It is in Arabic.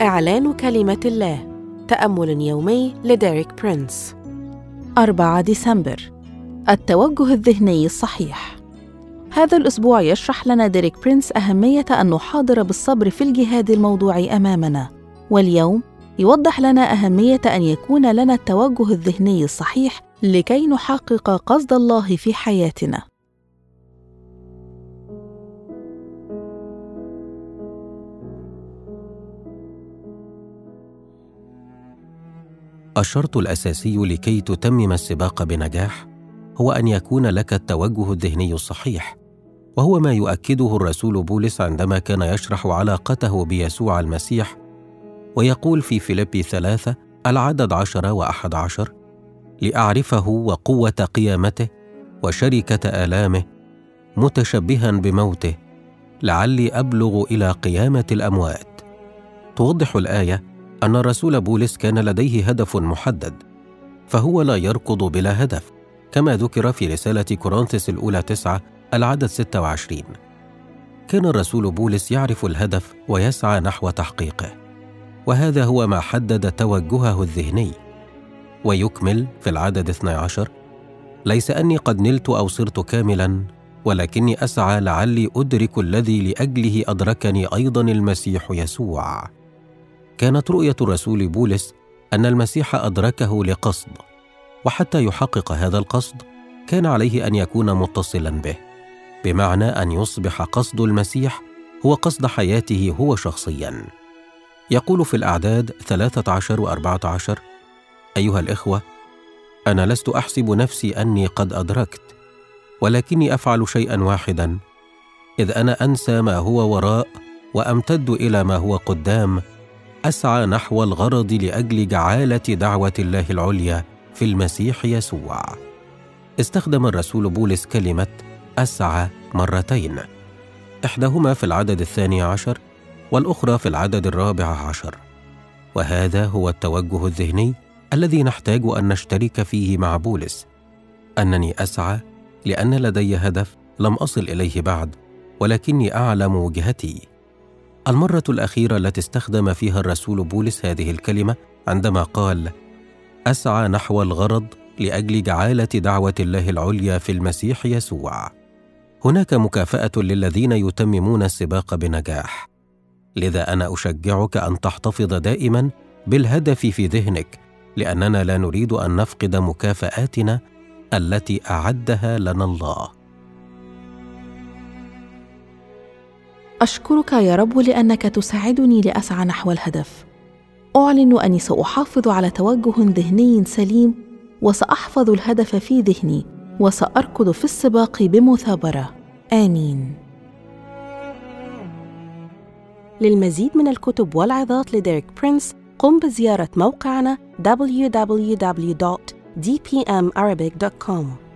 إعلان كلمة الله تأمل يومي لديريك برينس. 4 ديسمبر. التوجه الذهني الصحيح. هذا الأسبوع يشرح لنا ديريك برينس أهمية أن نحاضر بالصبر في الجهاد الموضوعي أمامنا. واليوم يوضح لنا أهمية أن يكون لنا التوجه الذهني الصحيح لكي نحقق قصد الله في حياتنا. الشرط الأساسي لكي تتمم السباق بنجاح هو أن يكون لك التوجه الذهني الصحيح وهو ما يؤكده الرسول بولس عندما كان يشرح علاقته بيسوع المسيح ويقول في فيليبي ثلاثة العدد عشر وأحد عشر لأعرفه وقوة قيامته وشركة آلامه متشبها بموته لعلي أبلغ إلى قيامة الأموات. توضح الآية أن الرسول بولس كان لديه هدف محدد فهو لا يركض بلا هدف كما ذكر في رسالة كورنثس الأولى تسعة العدد 26 كان الرسول بولس يعرف الهدف ويسعى نحو تحقيقه. وهذا هو ما حدد توجهه الذهني. ويكمل في العدد 12 ليس أني قد نلت أو صرت كاملا ولكني أسعى لعلي أدرك الذي لأجله أدركني أيضا المسيح يسوع. كانت رؤية الرسول بولس أن المسيح أدركه لقصد وحتى يحقق هذا القصد كان عليه أن يكون متصلا به بمعنى أن يصبح قصد المسيح هو قصد حياته هو شخصيا. يقول في الأعداد 13 و14 أيها الإخوة أنا لست أحسب نفسي أني قد أدركت ولكني أفعل شيئا واحدا إذ أنا أنسى ما هو وراء وأمتد إلى ما هو قدام أسعى نحو الغرض لأجل جعالة دعوة الله العليا في المسيح يسوع. استخدم الرسول بولس كلمة أسعى مرتين إحداهما في العدد الثاني عشر والأخرى في العدد الرابع عشر وهذا هو التوجه الذهني الذي نحتاج أن نشترك فيه مع بولس أنني أسعى لأن لدي هدف لم أصل إليه بعد ولكني أعلم وجهتي المرة الأخيرة التي استخدم فيها الرسول بولس هذه الكلمة عندما قال: أسعى نحو الغرض لأجل جعالة دعوة الله العليا في المسيح يسوع. هناك مكافأة للذين يتممون السباق بنجاح. لذا أنا أشجعك أن تحتفظ دائما بالهدف في ذهنك، لأننا لا نريد أن نفقد مكافآتنا التي أعدها لنا الله. أشكرك يا رب لأنك تساعدني لأسعى نحو الهدف. أعلن أني سأحافظ على توجه ذهني سليم وسأحفظ الهدف في ذهني وسأركض في السباق بمثابرة. آمين. للمزيد من الكتب والعظات لديريك برينس قم بزيارة موقعنا www.dpmarabic.com